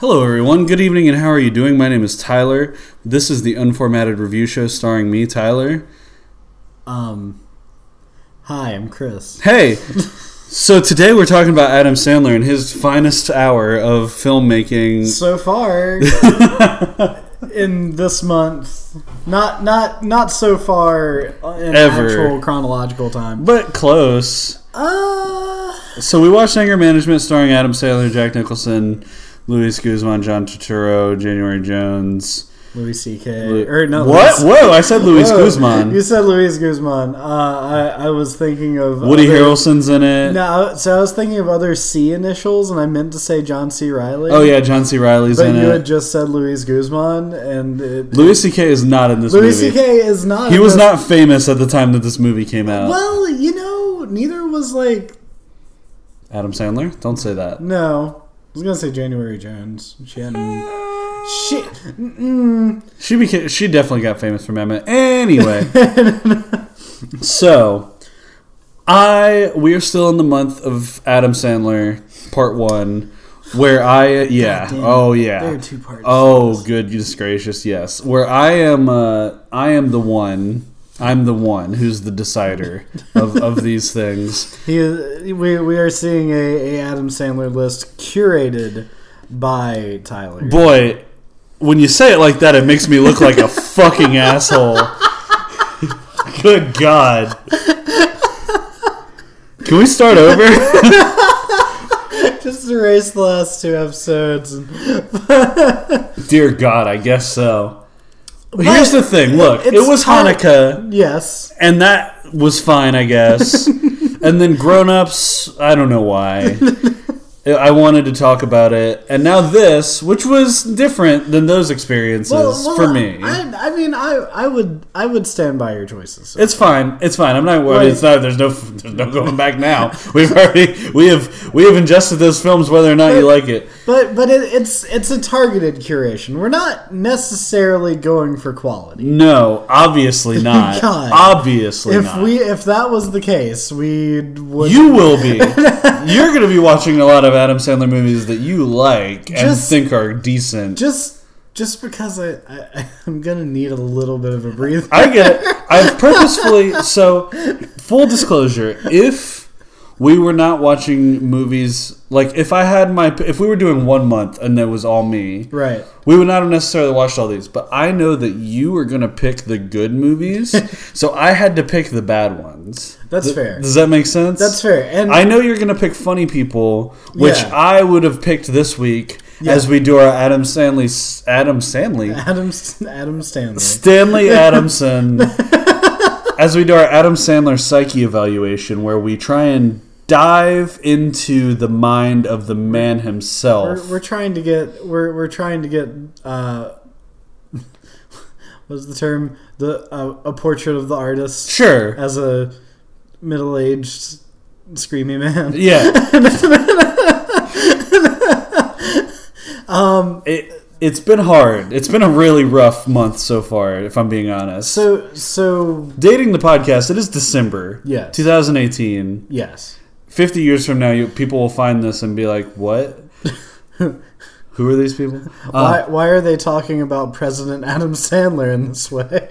Hello, everyone. Good evening, and how are you doing? My name is Tyler. This is the Unformatted Review Show starring me, Tyler. Um, hi, I'm Chris. Hey! so today we're talking about Adam Sandler and his finest hour of filmmaking. So far, in this month, not not not so far in Ever. actual chronological time. But close. Uh, So we watched Anger Management starring Adam Sandler, Jack Nicholson, Luis Guzman, John Turturro, January Jones. Louis C.K. Lu- or no? What? Luis- Whoa, I said Luis Whoa. Guzman. You said Luis Guzman. Uh, I I was thinking of Woody other- Harrelson's in it. No, so I was thinking of other C initials, and I meant to say John C. Reilly. Oh, yeah, John C. Reilly's but in you had just said Luis Guzman, and it, Louis C.K. is not in this movie. Louis movie. C.K. is not. He was this- not famous at the time that this movie came out. Well, you know, neither was like Adam Sandler? Don't say that. no. I was gonna say January Jones. She hadn't. Shit. Mm, She became. She definitely got famous from Emma. Anyway, so I we are still in the month of Adam Sandler, part one, where I yeah oh yeah There are two parts. oh goodness gracious yes where I am uh, I am the one. I'm the one who's the decider of, of these things. he, we we are seeing a, a Adam Sandler list curated by Tyler. Boy, when you say it like that, it makes me look like a fucking asshole. Good God. Can we start over? Just erase the last two episodes. Dear God, I guess so. Here's the thing look, it it's was hard- Hanukkah, yes. and that was fine, I guess. and then grown ups, I don't know why. I wanted to talk about it. And now this, which was different than those experiences Well, well, for me. I, I mean, I, I would I would stand by your choices. It's fine. It's fine. I'm not worried. It's not. There's no. There's no going back now. We've already. We have. We have ingested those films, whether or not you like it. But but it, it's it's a targeted curation. We're not necessarily going for quality. No, obviously not. God. Obviously If not. we if that was the case, we would. you will be. You're going to be watching a lot of Adam Sandler movies that you like and Just- think are decent. just just because I, I I'm gonna need a little bit of a breather. I get it. I've purposefully. So, full disclosure: if we were not watching movies, like if I had my, if we were doing one month and it was all me, right. We would not have necessarily watched all these, but I know that you were going to pick the good movies, so I had to pick the bad ones. That's Th- fair. Does that make sense? That's fair. And I know you're going to pick funny people, which Yeah. I would have picked this week Yeah. as we do our Adam Stanley, Adam Stanley, Adam Adam Stanley. Stanley Adamson, as we do our Adam Sandler psyche evaluation, where we try and dive into the mind of the man himself. We're, we're trying to get we're we're trying to get uh, what's the term the uh, a portrait of the artist sure. as a middle aged screamy man. Yeah. Um. It it's been hard. It's been a really rough month so far, if I'm being honest. So so dating the podcast, it is December. Yes. 2018. yes. 50 years from now, you, people will find this and be like, "What? Who are these people?" Why Uh, why are they talking about President Adam Sandler in this way?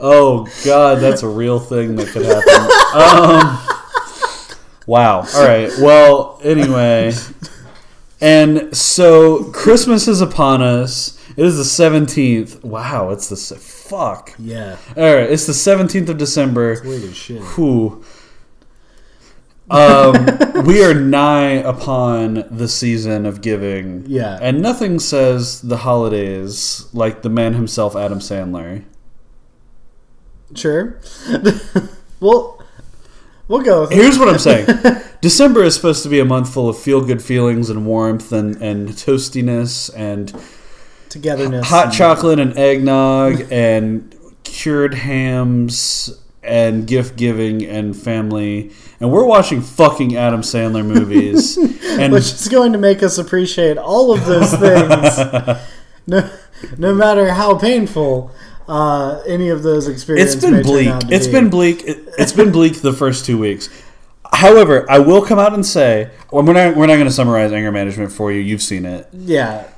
oh God, that's a real thing that could happen. um, wow. All right. Well, anyway, and so Christmas is upon us. It is the 17th. Wow, it's the se- fuck. yeah. All right, it's the 17th of December. Weird as shit. Whew. Um, we are nigh upon the season of giving. Yeah. And nothing says the holidays like the man himself, Adam Sandler. Sure. well, we'll go. Here's what I'm saying December is supposed to be a month full of feel good feelings and warmth and, and toastiness and Togetherness. hot and- chocolate and eggnog and cured hams and gift giving and family. And we're watching fucking Adam Sandler movies. and which is going to make us appreciate all of those things, no, no matter how painful uh, any of those experiences. it's been bleak. It's be. been bleak. It, it's been bleak the first two weeks. However, I will come out and say well, we're not we're not going to summarize anger management for you. You've seen it. Yeah.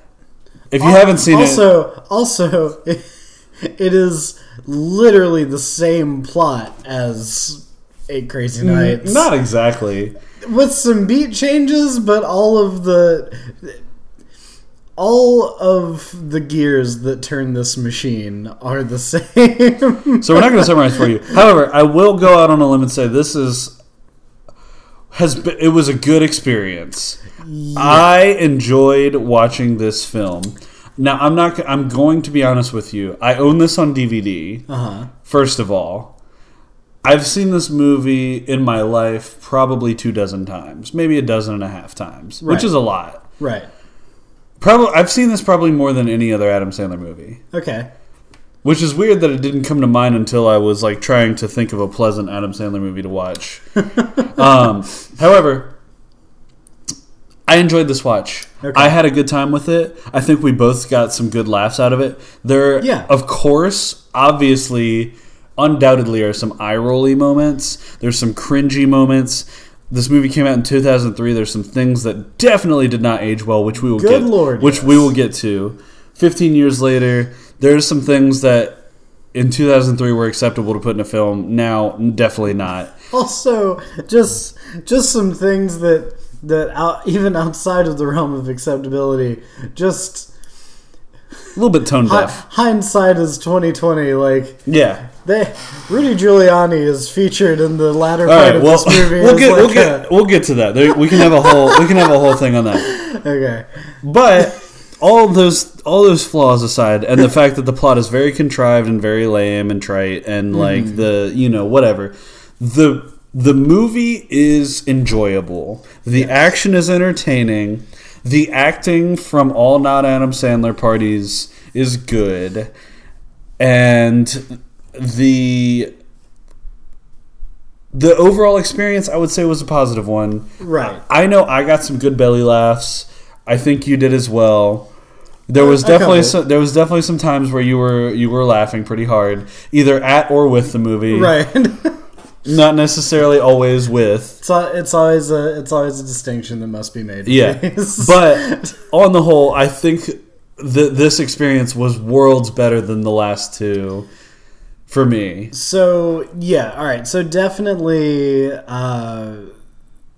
If you haven't seen it, also, also, it is literally the same plot as Eight Crazy Nights. not exactly. with some beat changes, but all of the all of the gears that turn this machine are the same. So we're not going to summarize for you. However, I will go out on a limb and say this is has been, it was a good experience. I enjoyed watching this film. Now I'm not. I'm going to be honest with you. I own this on DVD. uh-huh. First of all, I've seen this movie in my life probably two dozen times, maybe a dozen and a half times, Right. which is a lot. Right. Probably I've seen this probably more than any other Adam Sandler movie. Okay. Which is weird that it didn't come to mind until I was like trying to think of a pleasant Adam Sandler movie to watch. um, however, I enjoyed this watch. Okay. I had a good time with it. I think we both got some good laughs out of it. There, Yeah. of course, obviously, undoubtedly, are some eye rolly moments. There's some cringy moments. This movie came out in 2003. There's some things that definitely did not age well, which we will Good get, Lord, which we will get to. 15 years later, there's some things that in 2003 were acceptable to put in a film. Now, definitely not. Also, just just some things that that out, even outside of the realm of acceptability, just A little bit tone deaf. hindsight is twenty twenty. Like Yeah. they, Rudy Giuliani is featured in the latter part right. of Well, this movie. we'll get we'll like get we'll get to that. There, we can have a whole we can have a whole thing on that. okay. But all those all those flaws aside, and the fact that the plot is very contrived and very lame and trite, and mm-hmm. like the you know whatever, the the movie is enjoyable. The action is entertaining. The acting from all not Adam Sandler parties is good, and the the overall experience I would say was a positive one. Right. I know I got some good belly laughs. I think you did as well. There was definitely some, there was definitely some times where you were you were laughing pretty hard, either at or with the movie. Right. Not necessarily always with. It's, it's always a it's always a distinction that must be made. Yeah. But on the whole, I think that this experience was worlds better than the last two for me. so yeah, all right. So definitely, uh,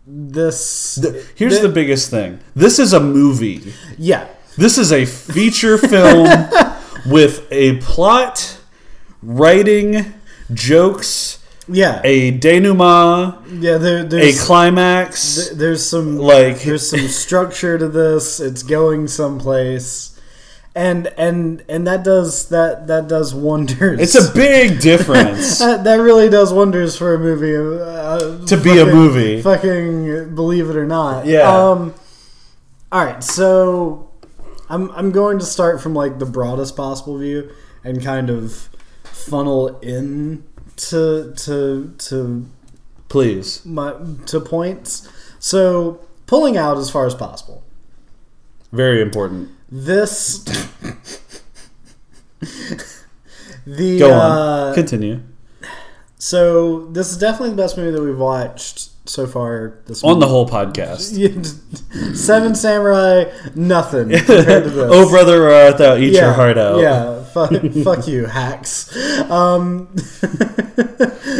this Here's th- the biggest thing. This is a movie. yeah This is a feature film with a plot, writing, jokes, yeah a denouement, yeah. There, a climax. th- there's some like- there's some structure to this. It's going someplace, and and and that does that that does wonders. It's a big difference that, that really does wonders for a movie. Uh, to be a movie. Fucking believe it or not. Yeah. Um. All right, so I'm I'm going to start from like the broadest possible view and kind of funnel in to to to Please. my to points. So pulling out as far as possible. Very important. This the Go uh, on. Continue. So this is definitely the best movie that we've watched so far this On the whole podcast. Seven Samurai, nothing compared to this. oh, brother, art thou, eat your heart out. Yeah, fuck, fuck you, hacks. Um,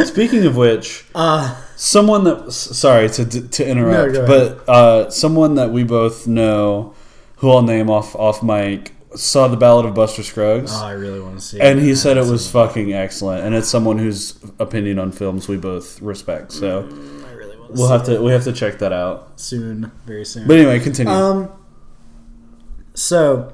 Speaking of which, uh, someone that sorry to to interrupt, No, but uh, someone that we both know, who I'll name off off mic, saw the Ballad of Buster Scruggs, oh, I really want to see. It. And he said it was fucking excellent, and it's someone whose opinion on films we both respect. So I really want to. We'll have to we have to check that out. soon, very soon. But anyway, continue. Um. So,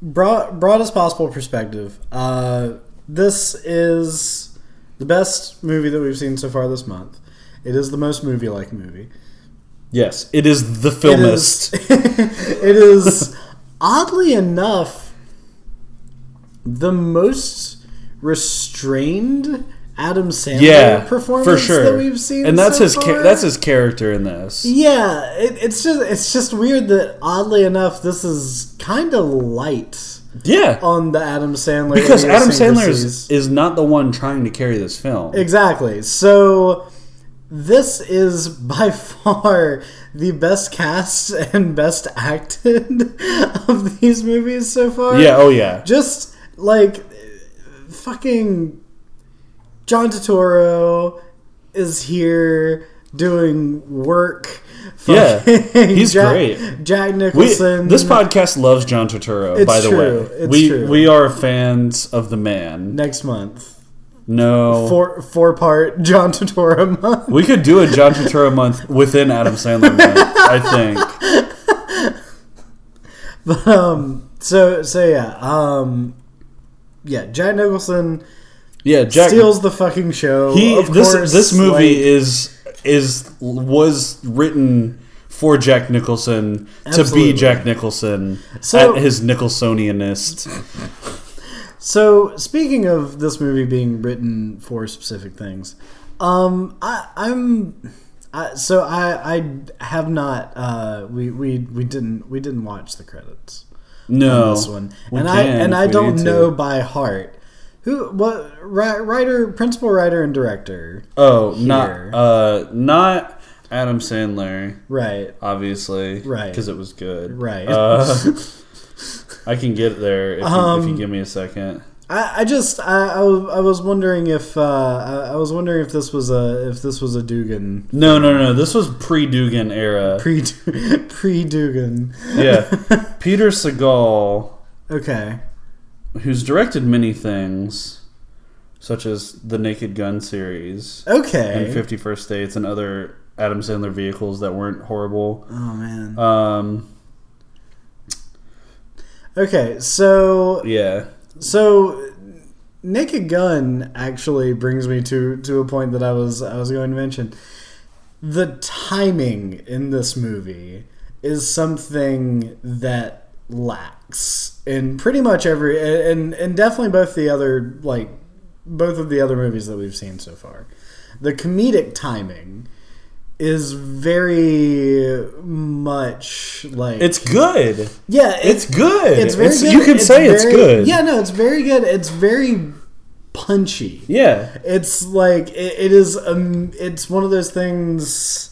broad, broadest possible perspective. Uh, this is the best movie that we've seen so far this month. It is the most movie-like movie. yes, it is the It filmist. is, it is oddly enough the most restrained Adam Sandler yeah, performance for sure. that we've seen, and that's so his far. that's his character in this. Yeah, it, it's just it's just weird that oddly enough this is kind of light Yeah, on the Adam Sandler because Adam Sandler is, is not the one trying to carry this film. Exactly. So this is by far the best cast and best acted of these movies so far. yeah. Oh yeah. Just like fucking John Turturro is here doing work. Yeah, he's Jack, great. Jack We, Nicholson. this podcast loves John Turturro. It's by the true. way, It's we true. we are fans of the man. next month. No, Four four part John Turturro month. we could do a John Turturro month within Adam Sandler month. I think. But um, so so yeah, um, yeah, Jack Nicholson Yeah, Jack. steals the fucking show. he of this course, this movie like- is is was written for Jack Nicholson Absolutely. to be Jack Nicholson So- at his Nicholsonianist. So speaking of this movie being written for specific things, um, I, I'm. I, so I, I have not uh, we, we, we didn't we didn't watch the credits No, on this one we and I and I don't know by heart who what ri- writer principal writer and director Oh, here. not uh, not Adam Sandler, right obviously, Right. Because it was good, Right. Uh, I can get there if, you, if you Um, give me a second. I, I just I, I, was- I was wondering if uh, I, I was wondering if this was a if this was a Dugan No, no, no. This was pre Dugan era. pre pre Dugan yeah, Peter Segal, okay who's directed many things, such as the Naked Gun series okay and Fifty First Dates and other Adam Sandler vehicles that weren't horrible. oh man Um, okay so yeah, So, Naked Gun actually brings me to to a point that I was I was going to mention. The timing in this movie is something that lacks in pretty much every and and definitely both the other like both of the other movies that we've seen so far. The comedic timing is very much like it's good. yeah it- It's good. it's very good. You can say it's very- good. Yeah, no, it's very good. It's very punchy. Yeah. It's like it, it is. Um, it's one of those things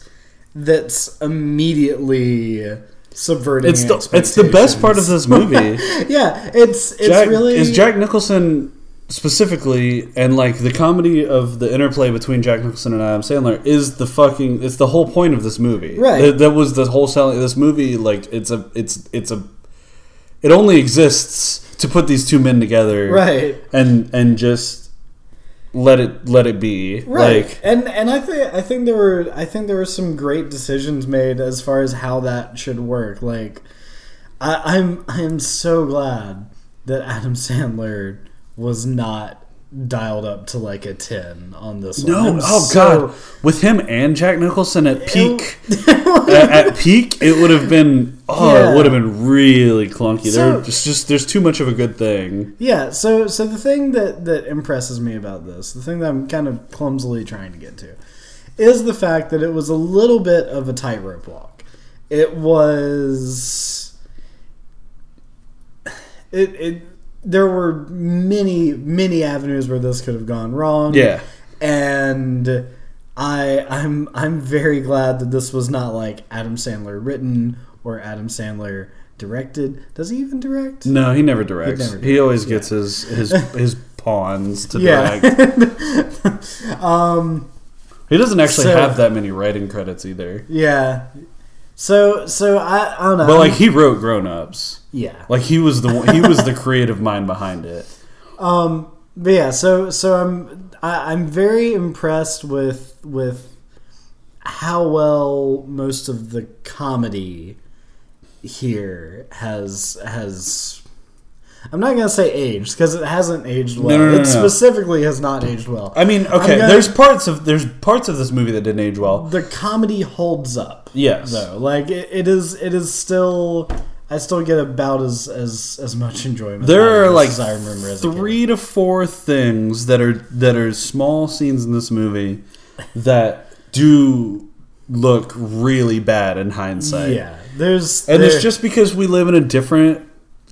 that's immediately subverting. It's the, it's the best part of this movie. yeah, it's it's Jack, really is Jack Nicholson specifically, and like the comedy of the interplay between Jack Nicholson and Adam Sandler is the fucking. It's the whole point of this movie. Right. That, that was the whole selling. This movie, like, it's a, it's, it's a. It only exists to put these two men together, right. And and just let it let it be, Right, Like, and and I think I think there were I think there were some great decisions made as far as how that should work. Like, I, I'm I am so glad that Adam Sandler was not dialed up to like a ten on this. one. no, oh so- god, with him and Jack Nicholson at peak. at, at peak, it would have been oh, Yeah. it would have been really clunky. So- there, just, just there's too much of a good thing. Yeah, so so the thing that that impresses me about this, the thing that I'm kind of clumsily trying to get to, is the fact that it was a little bit of a tightrope walk. It was it it there were many many avenues where this could have gone wrong. Yeah, And I I'm I'm very glad that this was not like Adam Sandler written or Adam Sandler directed. Does he even direct? no, he never directs. never he always directs, gets his his his pawns to Yeah. direct. um He doesn't actually So- have that many writing credits either. yeah. So so I, I don't know. But like he wrote Grown Ups. yeah. Like he was the one, he was the creative mind behind it. Um but yeah, so so I'm I, I'm very impressed with with how well most of the comedy here has has I'm not gonna say aged because it hasn't aged well. No, no, no, it specifically has not aged well. I mean, okay, gonna- there's parts of there's parts of this movie that didn't age well. the comedy holds up. Yes. though. Like it, it is, it is still. I still get about as as as much enjoyment. There are like as I remember three to four things that are that are small scenes in this movie that do look really bad in hindsight. Yeah, there's And there- it's just because we live in a different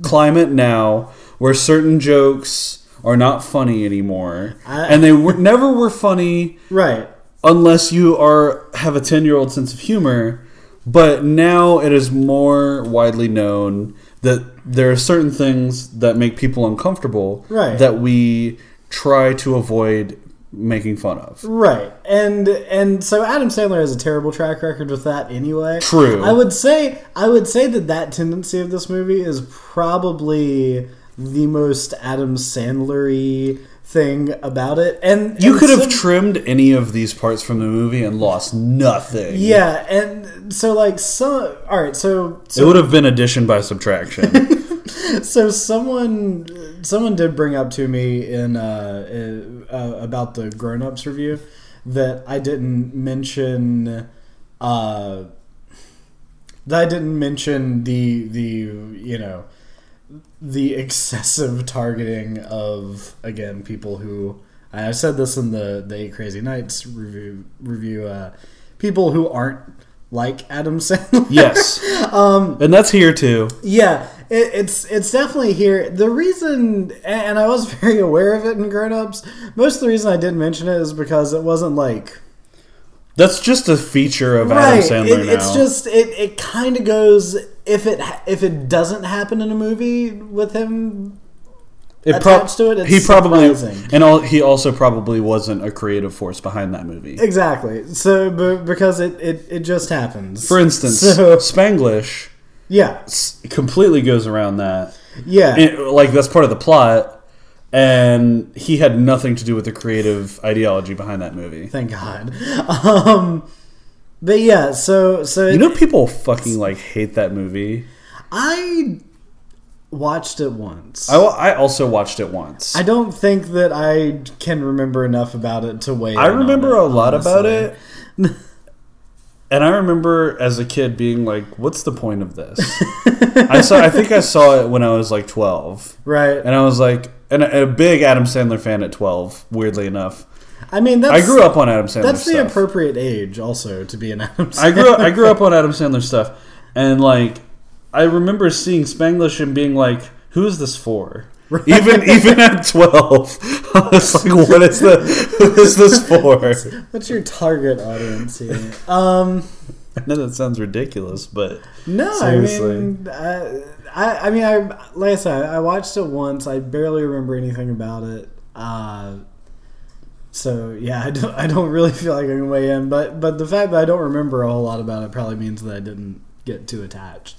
climate now where certain jokes are not funny anymore, I- and they were, never were funny Right. Unless you are have a 10 year old sense of humor but now it is more widely known that there are certain things that make people uncomfortable Right. that we try to avoid making fun of Right. And and so Adam Sandler has a terrible track record with that anyway. True. I would say I would say that that tendency of this movie is probably the most Adam Sandlery thing about it. And you and could have some- trimmed any of these parts from the movie and lost nothing Yeah, and so like some all right, so it would have been addition by subtraction so someone someone did bring up to me in uh, uh, about the grown ups review that I didn't mention uh, that I didn't mention the the you know the excessive targeting of again people who I said this in the the Eight Crazy Nights review review uh, people who aren't like Adam Sandler. yes um, and that's here too Yeah, it, it's it's definitely here. The reason, and I was very aware of it in Grown Ups. Most of the reason I didn't mention it is because it wasn't like that's just a feature of right. adam sandler it, now it's just it, it kind of goes if it if it doesn't happen in a movie with him. it attached to it, it's he probably surprising. and all, he also probably wasn't a creative force behind that movie Exactly. So, but because it, it, it just happens. For instance, So- Spanglish yeah, completely goes around that. yeah, And, like that's part of the plot, and he had nothing to do with the creative ideology behind that movie. thank God. Um, but yeah, so so You know, people fucking like hate that movie. I watched it once. I, I also watched it once. I don't think that I can remember enough about it to weigh. I remember it, a lot about it. And I remember as a kid being like, "What's the point of this?" I saw. I think I saw it when I was like twelve, Right. and I was like, and a, a big Adam Sandler fan at twelve. Weirdly enough, I mean, that's, I grew up on Adam Sandler. That's the stuff. appropriate age, also, to be an Adam. I grew up, I grew up on Adam Sandler stuff, and like I remember seeing Spanglish and being like, "Who is this for?" Even even at twelve, I was like, "What is the who is this for?" What's your target audience here? Um, I know that sounds ridiculous, but no, Seriously. I mean, I, I, I mean, I like I said, I watched it once. I barely remember anything about it. Uh, so yeah, I don't, I don't really feel like I can weigh in. But, but the fact that I don't remember a whole lot about it probably means that I didn't get too attached.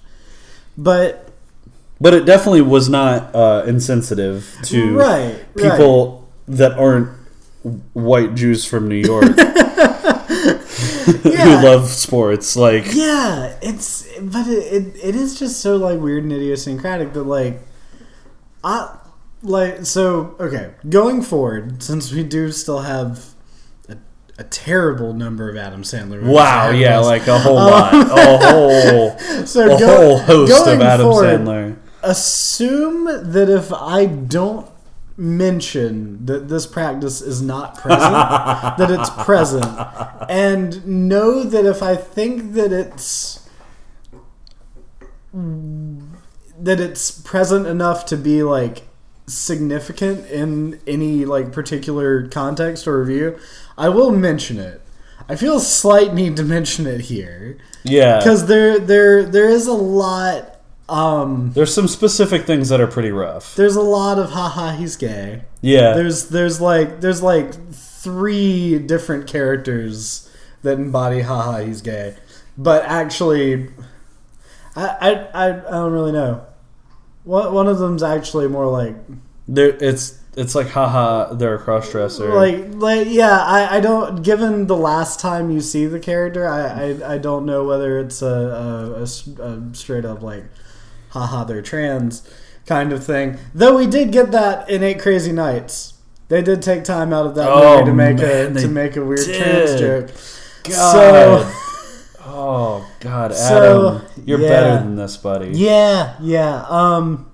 But but it definitely was not uh, insensitive to right, right. people that aren't white Jews from New York who love sports. Like, Yeah, it's but it, it, it is just so like weird and idiosyncratic that like I like so okay going forward since we do still have a, a terrible number of Adam Sandler movies wow, yeah, like a whole uh, lot, a whole, so a go- whole host of Adam forward, Sandler. assume that if I don't mention that this practice is not present, that it's present, and know that if I think that it's that it's present enough to be like significant in any like particular context or review, I will mention it. I feel a slight need to mention it here. Yeah, because there there there is a lot um there's some specific things that are pretty rough. there's a lot of haha he's gay. Yeah, there's there's like there's like three different characters that embody haha he's gay. But actually i i i, I don't really know one, one of them's actually more like there it's it's like haha, they're a cross dresser. like like yeah I, I don't given the last time you see the character i i, I don't know whether it's a, a, a s- a straight up like haha they're trans kind of thing though we did get that in eight crazy nights they did take time out of that Oh, movie to make man, a they to make a weird did. trans joke God. Oh God, So, Adam, you're yeah. better than this, buddy. yeah yeah um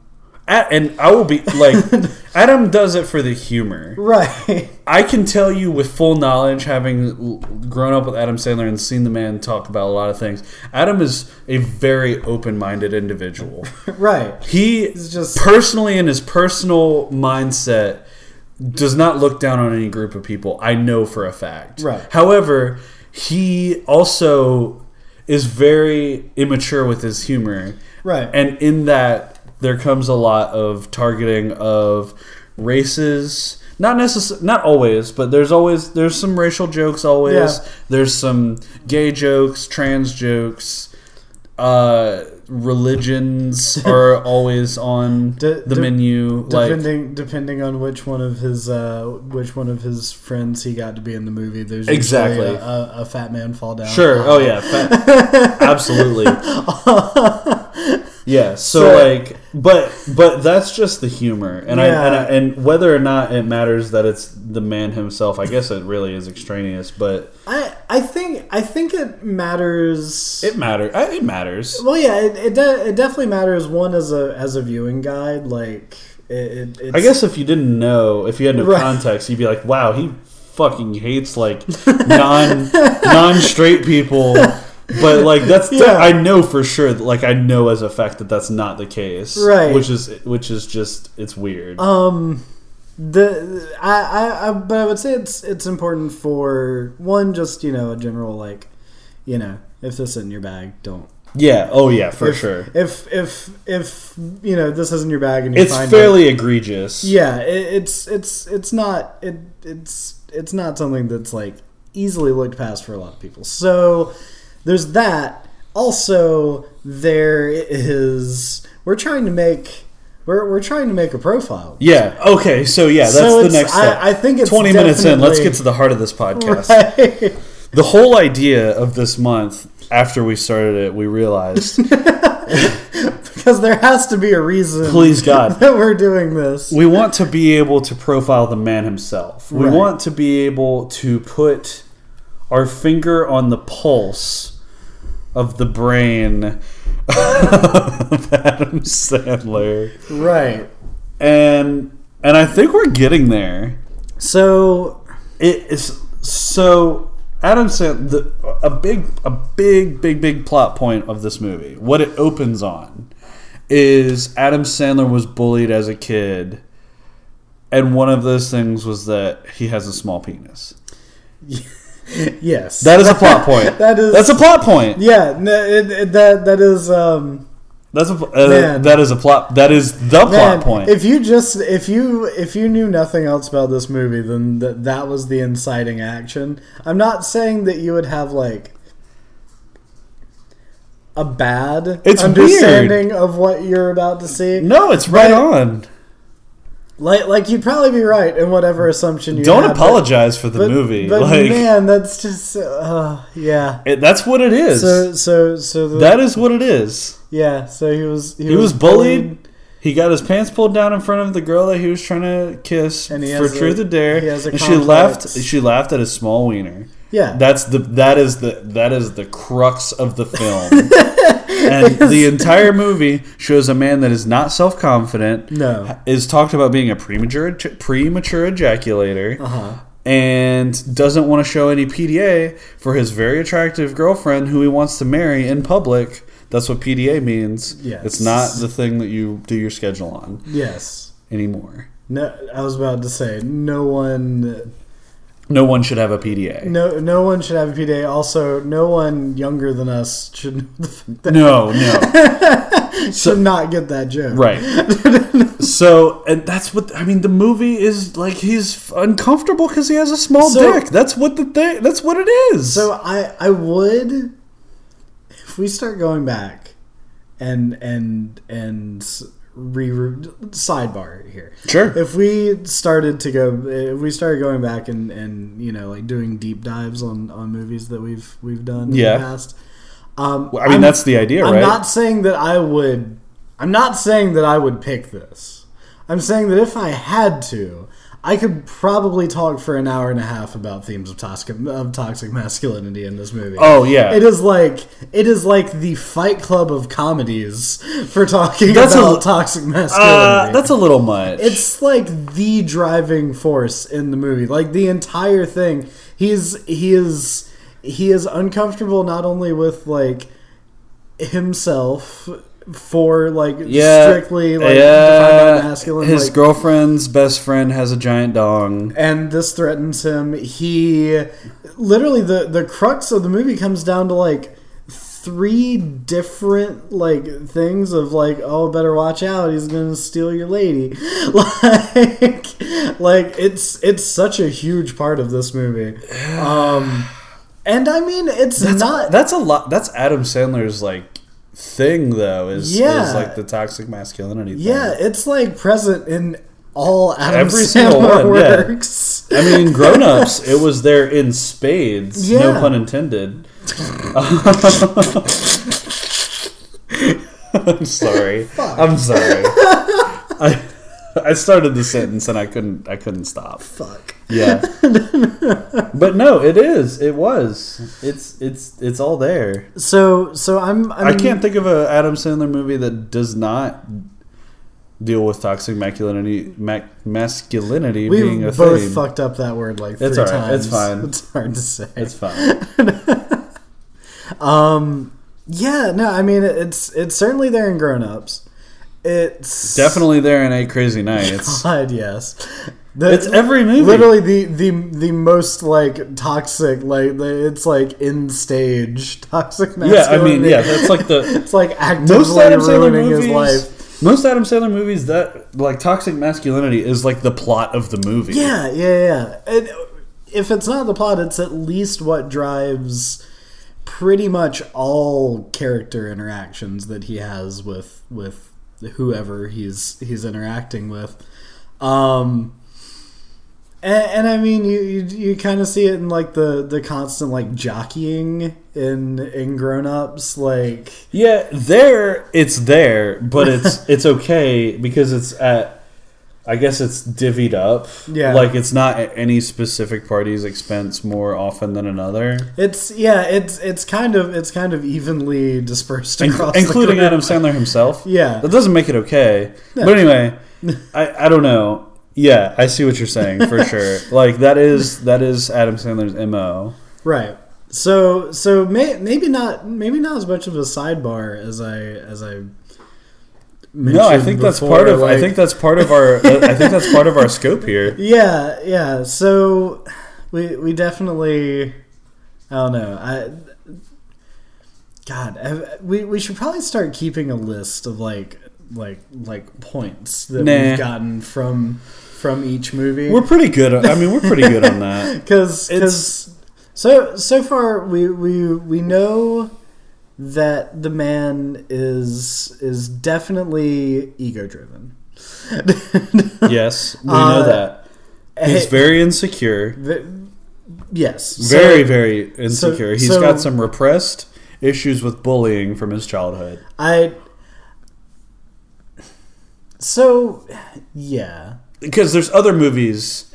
A- and I will be like, Adam does it for the humor. right. I can tell you with full knowledge, having grown up with Adam Sandler and seen the man talk about a lot of things, Adam is a very open minded individual. right. He is just- personally, in his personal mindset, does not look down on any group of people. I know for a fact. Right. However, he also is very immature with his humor. Right. And in that, there comes a lot of targeting of races. Not necess- not always, but there's always there's some racial jokes always. Yeah. There's some gay jokes, trans jokes. Uh, religions are always on De- the de- menu. Like depending depending on which one of his uh, which one of his friends he got to be in the movie, there's Exactly. a, a, a fat man fall down. Sure. Oh yeah. Fa- absolutely. Yeah. So, So- like, but but that's just the humor, and I, and I and whether or not it matters that it's the man himself, I guess it really is extraneous, but I I think I think it matters. it matters. It matters. well, yeah, it it, de- it definitely matters. One as a as a viewing guide, like it. it it's, I guess if you didn't know, if you had no Right. context, you'd be like, "Wow, he fucking hates like non non straight people." But like that's Yeah. I know for sure. Like I know as a fact that that's not the case. Right. Which is which is just it's weird. Um, the I, I, I but I would say it's it's important for one, just you know, a general like, you know, if this isn't your bag, don't. yeah. Oh yeah, for if, sure. If if if you know this isn't your bag and you It's fairly egregious. yeah, it, it's it's it's not it it's it's not something that's like easily looked past for a lot of people. So there's that. Also, there is we're trying to make. We're, we're trying to make a profile. Yeah. Okay. So yeah, that's So the next step. I- I think it's twenty minutes in. Let's get to the heart of this podcast. Right. The whole idea of this month, after we started it, we realized, because there has to be a reason please God, that we're doing this. we want to be able to profile the man himself. We Right. want to be able to put our finger on the pulse of the brain of Adam Sandler, Right. and and I think we're getting there. So It is so. Adam Sandler the, a big, a big, big, big plot point of this movie. What it opens on is Adam Sandler was bullied as a kid, and one of those things was that he has a small penis. yes, That is a plot point. That is- that's a plot point. yeah. It, it, that that is um That's a uh, that is a plot. That is the man. plot point. If you just if you if you knew nothing else about this movie, then that that was the inciting action. I'm not saying that you would have like a bad It's understanding of what you're about to see. no, it's right on. Like like you'd probably be right in whatever assumption you Don't had, but- apologize for the But, movie. but like man, that's just uh, yeah. it, that's what it is. So so so the, that is what it is. yeah. So he was He was bullied. He got his pants pulled down in front of the girl that he was trying to kiss he for a- truth or dare, he a and she laughed. She laughed at his small wiener. Yeah, That's the that is the that is the crux of the film. and the entire movie shows a man that is not self confident. No. is talked about being a premature premature ejaculator. uh huh. And doesn't want to show any PDA for his very attractive girlfriend who he wants to marry in public. That's what PDA means. Yes. It's not the thing that you do your schedule on Yes. anymore. No, I was about to say no one, No one should have a PDA. no, no one should have a PDA. Also, no one younger than us should know the fact that- No, no. should not get that joke. Right. so, and that's what I mean. The movie is like he's uncomfortable because he has a small So- dick. That's what the thing. That's what it is. So I I would if we start going back and and and re sidebar here. sure. If we started to go, if we started going back and and you know like doing deep dives on on movies that we've we've done in Yeah. the past. Um, I mean, I'm- that's the idea, I'm right? not saying that I would. I'm not saying that I would pick this. I'm saying that if I had to, I could probably talk for an hour and a half about themes of toxic of toxic masculinity in this movie. Oh yeah, It is like it is like the Fight Club of comedies for talking That's a- about toxic masculinity. uh, that's a little much. it's like the driving force in the movie. Like the entire thing. He's he is he is uncomfortable not only with like himself for like yeah, strictly like yeah. masculine His like, girlfriend's best friend has a giant dong. and this threatens him. He literally the the crux of the movie comes down to like three different like things of like oh better watch out he's gonna steal your lady like like it's it's such a huge part of this movie um and i mean it's That's not that's a lot. That's Adam Sandler's like thing though. Is Yeah. is like the toxic masculinity. Thing. yeah it's like present in all Adam Every Sandler one, yeah. works I mean, grown ups, it was there in spades. No pun intended. I'm sorry. I'm sorry. I I started the sentence and I couldn't I couldn't stop. fuck Yeah. but no, it is. It was. It's it's it's all there. so so i'm i, I mean, can't think of a Adam Sandler movie that does not deal with toxic masculinity mac, masculinity we being a both thing. fucked up that word like three It's all right. times. It's fine. It's hard to say. It's fine. Um, yeah, no, I mean it's it's certainly there in Grown Ups. It's Definitely there in Eight Crazy Nights. God, yes. The- It's every movie. Literally the the the most like toxic like the, it's like in stage toxic masculinity. Yeah, I mean, yeah, that's like the it's like actively most Adam Sandler ruining movies. his life. Most Adam Sandler movies that like toxic masculinity is like the plot of the movie. Yeah, yeah, yeah. And if it's not the plot, it's at least what drives pretty much all character interactions that he has with with whoever he's he's interacting with. Um and, and I mean, you you, you kind of see it in like the, the constant like jockeying in in grown ups, like Yeah, there it's there, but it's it's okay because it's at I guess it's divvied up. Yeah. Like it's not at any specific party's expense more often than another. it's yeah, it's it's kind of it's kind of evenly dispersed across, the including. Adam Sandler himself. Yeah, That doesn't make it okay. No. But anyway, I, I don't know. Yeah, I see what you're saying for sure. Like that is that is Adam Sandler's MO. Right. So so may, maybe not maybe not as much of a sidebar as I as I No, I think that's part of I think that's part of our uh, I think that's part of our scope here. yeah yeah. So we we definitely I don't know I. God, I- we, we should probably start keeping a list of like like like points that Nah. we've gotten from from each movie. We're pretty good. I mean, we're pretty good on that. because It's- so so far we we we know that the man is is definitely ego driven. Yes, we Uh, know that. He's very insecure. yes, Very, So very insecure. He's so- got some repressed issues with bullying from his childhood. I. So, yeah, Because there's other movies.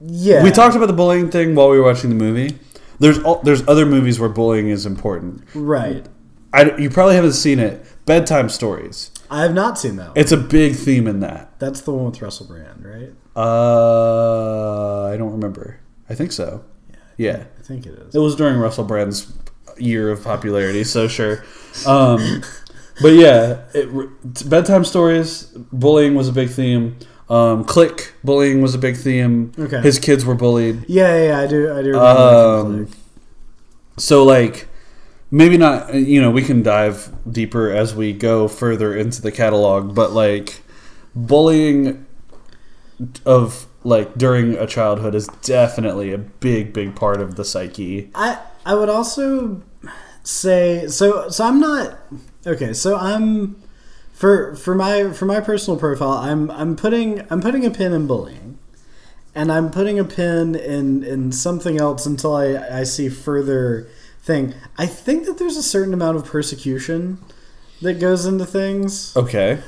yeah. We talked about the bullying thing while we were watching the movie. There's all, there's other movies where bullying is important. right. I, you probably haven't seen it. Bedtime stories. I have not seen that. One. It's a big theme in that. That's the one with Russell Brand, right? Uh, I don't remember. I think so. Yeah. I think it is. It was during Russell Brand's year of popularity, so sure. Um, but yeah, it, bedtime stories, bullying was a big theme. Um, click bullying was a big theme. Okay. His kids were bullied. Yeah, yeah, yeah, I do. I do. Remember Um, So like, maybe not. You know, we can dive deeper as we go further into the catalog. But like, bullying of like during a childhood is definitely a big, big part of the psyche. I I would also say so so I'm not okay, so I'm for for my for my personal profile, I'm I'm putting I'm putting a pin in bullying. And I'm putting a pin in in something else until I I see further thing. I think that there's a certain amount of persecution that goes into things. Okay.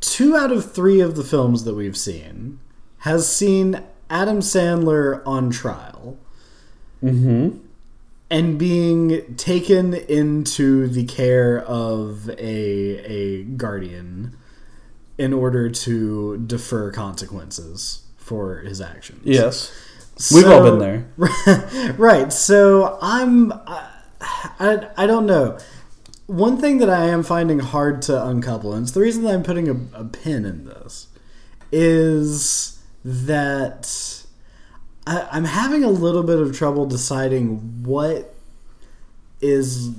Two out of 3 of the films that we've seen has seen Adam Sandler on trial Mm-hmm. And being taken into the care of a a guardian in order to defer consequences for his actions. Yes. We've all been there. there. right. So I'm. I, I, I don't know. One thing that I am finding hard to uncouple, and it's the reason that I'm putting a, a pin in this, is that I, I'm having a little bit of trouble deciding what is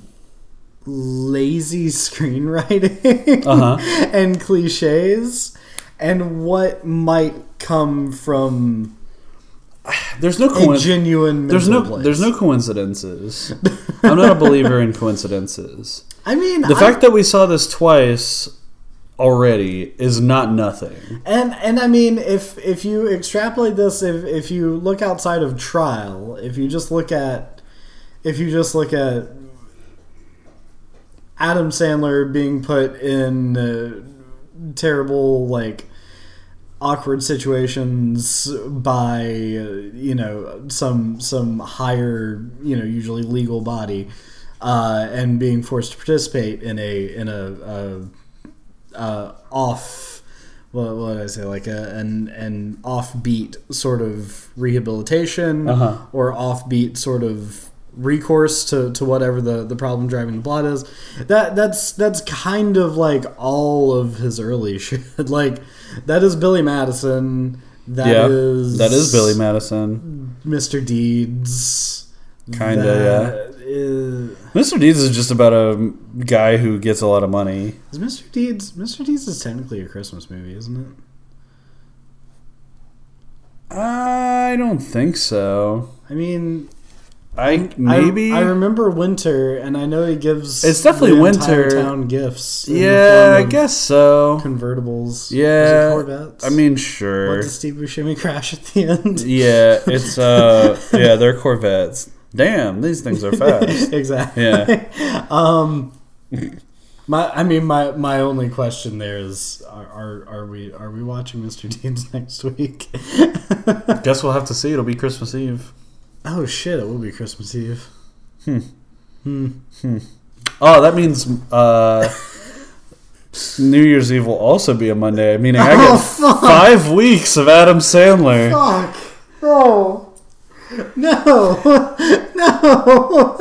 lazy screenwriting Uh-huh. and cliches and what might come from There's no a genuine There's no place. there's no coincidences. I'm not a believer in coincidences. I mean, The I- fact that we saw this twice already is not nothing. and and I mean, if if you extrapolate this, if if you look outside of trial, if you just look at if you just look at Adam Sandler being put in uh, terrible like awkward situations by uh, you know some some higher you know usually legal body uh, and being forced to participate in a in a, a uh, off what, what did I say like a, an an offbeat sort of rehabilitation Uh-huh. or offbeat sort of recourse to, to whatever the, the problem driving the plot is that that's that's kind of like all of his early shit like that is Billy Madison That yeah, is that is Billy Madison. Mr. Deeds Kinda, That is- Mr. Deeds is just about a guy who gets a lot of money. Is Mr. Deeds Mr. Deeds is technically a Christmas movie, isn't it? I don't think so. I mean, I maybe. I, I remember Winter, and I know he gives. It's definitely Winter. Town gifts. yeah, I guess so. convertibles. Yeah, Corvettes? I mean, sure. what does Steve Buscemi crash at the end? Yeah, it's uh, yeah, they're Corvettes. Damn, these things are fast. exactly. Yeah. um, my, I mean, my my only question there is: are are, are we are we watching Mr. Deeds next week? Guess we'll have to see. It'll be Christmas Eve. oh shit! It will be Christmas Eve. Hmm. Hmm. Hmm. Oh, that means uh, New Year's Eve will also be a Monday. Meaning I get Oh, five weeks of Adam Sandler. Fuck! No! No! No!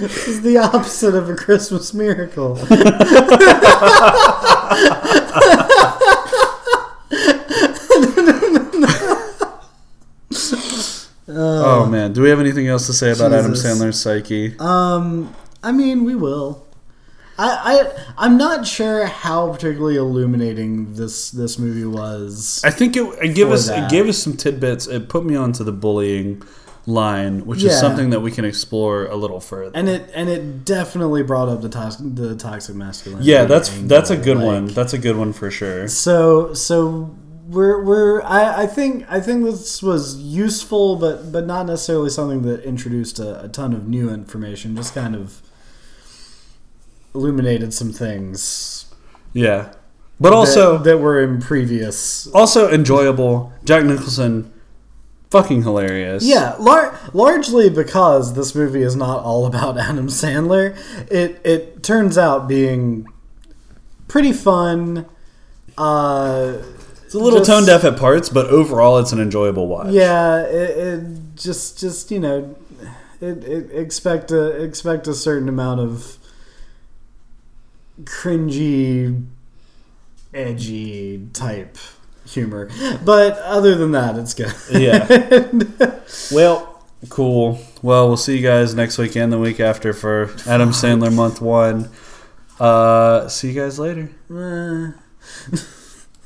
This is the opposite of a Christmas miracle. Oh man, do we have anything else to say about Adam Sandler's psyche? Um, I mean, we will. I, I I'm not sure how particularly illuminating this this movie was. I think it, it gave us that. it gave us some tidbits. It put me onto the bullying line, which Yeah. is something that we can explore a little further. and it and it definitely brought up the toxic the toxic masculinity. yeah, that's angle, that's a good like- one. That's a good one for sure. So so we're we're I, I think I think this was useful, but but not necessarily something that introduced a, a ton of new information. Just kind of illuminated some things. Yeah, but also that, that were in previous. also enjoyable. Jack Nicholson, fucking hilarious. Yeah, lar- largely because this movie is not all about Adam Sandler. It it turns out being pretty fun. Uh, it's a little just- tone deaf at parts, but overall, it's an enjoyable watch. Yeah, it, it just just you know, it, it expect a expect a certain amount of cringy, edgy type humor, but other than that, it's good. Yeah. Well, cool. Well, we'll see you guys next week and the week after for Adam Sandler month one. Uh, see you guys later. Eh.